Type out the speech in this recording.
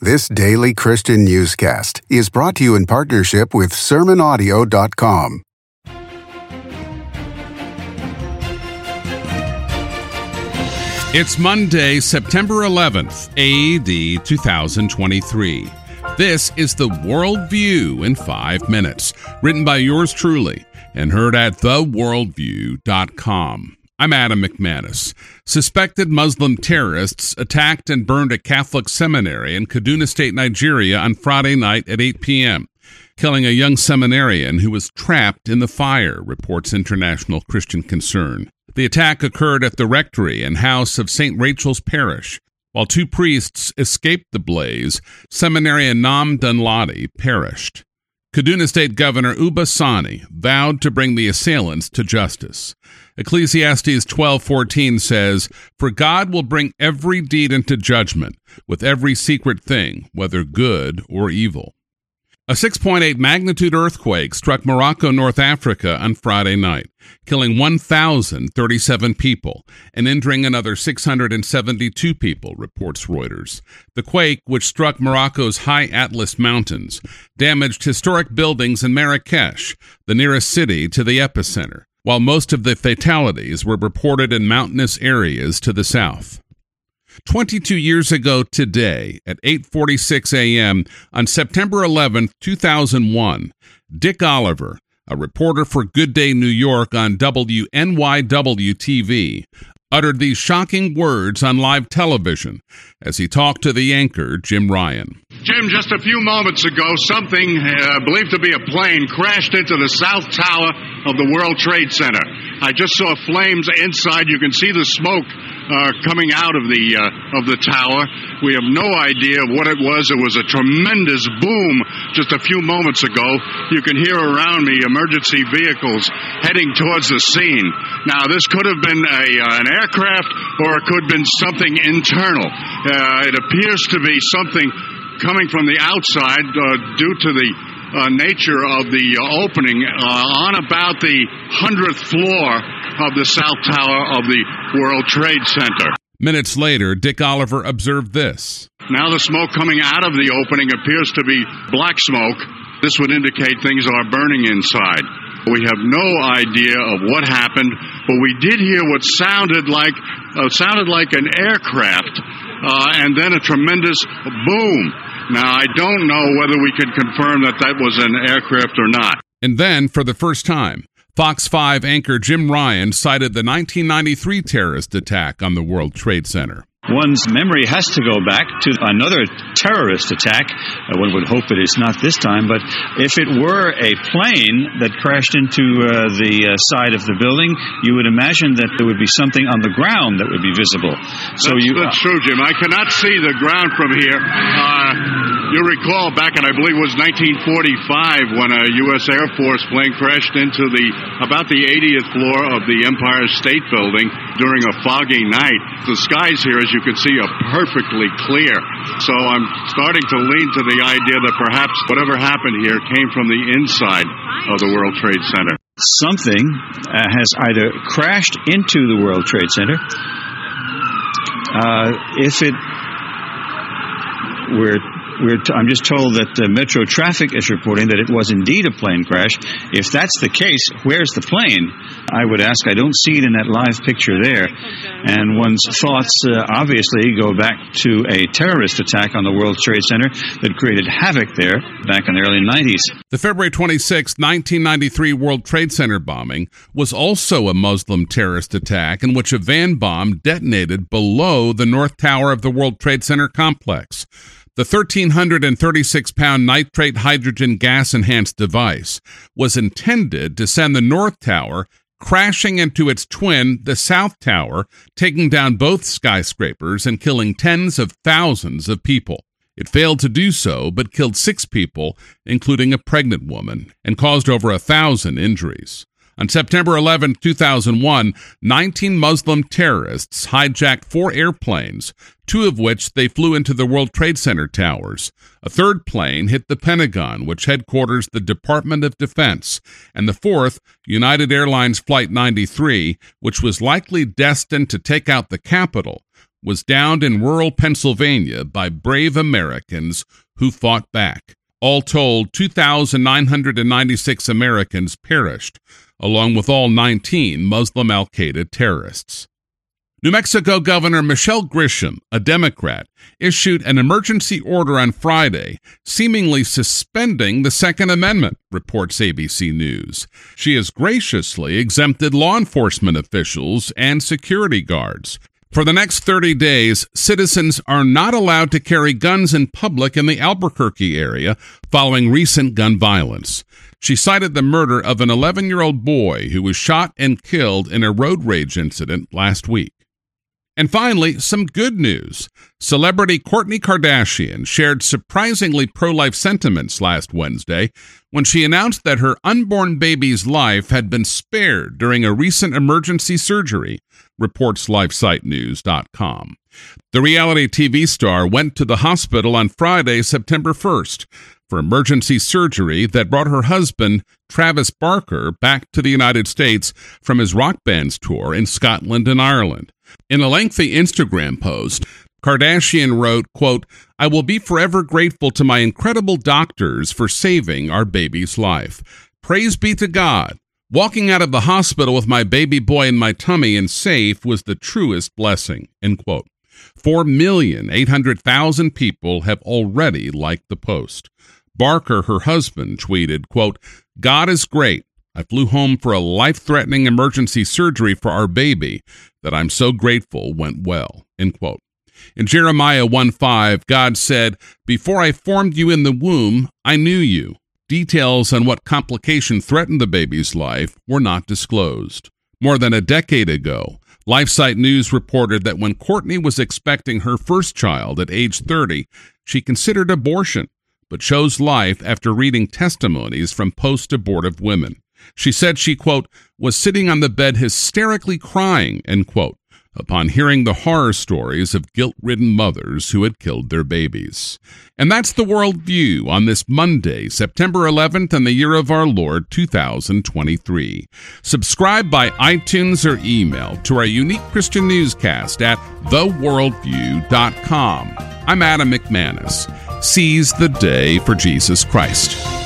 This daily Christian newscast is brought to you in partnership with SermonAudio.com. It's Monday, September 11th, AD 2023. This is the Worldview in five minutes, written by yours truly and heard at theworldview.com. I'm Adam McManus. Suspected Muslim terrorists attacked and burned a Catholic seminary in Kaduna State, Nigeria on Friday night at 8 p.m., killing a young seminarian who was trapped in the fire, reports International Christian Concern. The attack occurred at the rectory and house of St. Raphael's Parish. While two priests escaped the blaze, seminarian Na'aman Danlami perished. Kaduna State Governor Uba Sani vowed to bring the assailants to justice. Ecclesiastes 12:14 says, "For God will bring every deed into judgment, with every secret thing, whether good or evil." A 6.8 magnitude earthquake struck Morocco, North Africa on Friday night, killing 1,037 people and injuring another 672 people, reports Reuters. The quake, which struck Morocco's high Atlas Mountains, damaged historic buildings in Marrakesh, the nearest city to the epicenter, while most of the fatalities were reported in mountainous areas to the south. 22 years ago today at 8:46 a.m. on September 11, 2001, Dick Oliver, a reporter for Good Day New York on WNYW TV, uttered these shocking words on live television as he talked to the anchor Jim Ryan. Jim, just a few moments ago, something uh, believed to be a plane crashed into the south tower of the World Trade Center. I just saw flames inside. You can see the smoke uh, coming out of the uh, of the tower. We have no idea what it was. It was a tremendous boom just a few moments ago. You can hear around me emergency vehicles heading towards the scene. Now, this could have been a, uh, an aircraft or it could have been something internal. Uh, it appears to be something coming from the outside uh, due to the uh, nature of the uh, opening uh, on about the 100th floor of the South Tower of the World Trade Center. Minutes later, Dick Oliver observed this. Now the smoke coming out of the opening appears to be black smoke. This would indicate things are burning inside. We have no idea of what happened, but we did hear what sounded like uh, sounded like an aircraft, uh, and then a tremendous boom. Now I don't know whether we can confirm that that was an aircraft or not. And then, for the first time, Fox 5 anchor Jim Ryan cited the 1993 terrorist attack on the World Trade Center. One's memory has to go back to another terrorist attack. Uh, one would hope it is not this time, but if it were a plane that crashed into uh, the uh, side of the building, you would imagine that there would be something on the ground that would be visible. So that's, you, that's true, Jim. I cannot see the ground from here. Uh, you recall back in, I believe it was 1945, when a U.S. Air Force plane crashed into the about the 80th floor of the Empire State Building during a foggy night. The skies here, as you can see, are perfectly clear. So I'm starting to lean to the idea that perhaps whatever happened here came from the inside of the World Trade Center. Something uh, has either crashed into the World Trade Center. Uh, if it were t- I'm just told that Metro Traffic is reporting that it was indeed a plane crash. If that's the case, where's the plane? I would ask. I don't see it in that live picture there. And one's thoughts uh, obviously go back to a terrorist attack on the World Trade Center that created havoc there back in the early 90s. The February 26, 1993 World Trade Center bombing was also a Muslim terrorist attack in which a van bomb detonated below the North Tower of the World Trade Center complex. The 1,336 pound nitrate hydrogen gas enhanced device was intended to send the North Tower crashing into its twin, the South Tower, taking down both skyscrapers and killing tens of thousands of people. It failed to do so, but killed six people, including a pregnant woman, and caused over a thousand injuries. On September 11, 2001, 19 Muslim terrorists hijacked four airplanes, two of which they flew into the World Trade Center towers. A third plane hit the Pentagon, which headquarters the Department of Defense, and the fourth, United Airlines Flight 93, which was likely destined to take out the Capitol, was downed in rural Pennsylvania by brave Americans who fought back. All told, 2,996 Americans perished, along with all 19 Muslim Al Qaeda terrorists. New Mexico Governor Michelle Grisham, a Democrat, issued an emergency order on Friday, seemingly suspending the Second Amendment, reports ABC News. She has graciously exempted law enforcement officials and security guards. For the next 30 days, citizens are not allowed to carry guns in public in the Albuquerque area following recent gun violence. She cited the murder of an 11 year old boy who was shot and killed in a road rage incident last week. And finally, some good news. Celebrity Kourtney Kardashian shared surprisingly pro life sentiments last Wednesday when she announced that her unborn baby's life had been spared during a recent emergency surgery, reports LifeSiteNews.com. The reality TV star went to the hospital on Friday, September 1st, for emergency surgery that brought her husband, Travis Barker, back to the United States from his rock band's tour in Scotland and Ireland. In a lengthy Instagram post, Kardashian wrote, quote, I will be forever grateful to my incredible doctors for saving our baby's life. Praise be to God. Walking out of the hospital with my baby boy in my tummy and safe was the truest blessing. End quote. 4,800,000 people have already liked the post. Barker, her husband, tweeted, quote, God is great. I flew home for a life threatening emergency surgery for our baby that I'm so grateful went well. End quote. In Jeremiah 1 5, God said, Before I formed you in the womb, I knew you. Details on what complication threatened the baby's life were not disclosed. More than a decade ago, LifeSite News reported that when Kourtney was expecting her first child at age 30, she considered abortion, but chose life after reading testimonies from post abortive women. She said she, quote, was sitting on the bed hysterically crying, end quote, upon hearing the horror stories of guilt ridden mothers who had killed their babies. And that's the World View on this Monday, September 11th, in the year of our Lord 2023. Subscribe by iTunes or email to our unique Christian newscast at theworldview.com. I'm Adam McManus. Seize the day for Jesus Christ.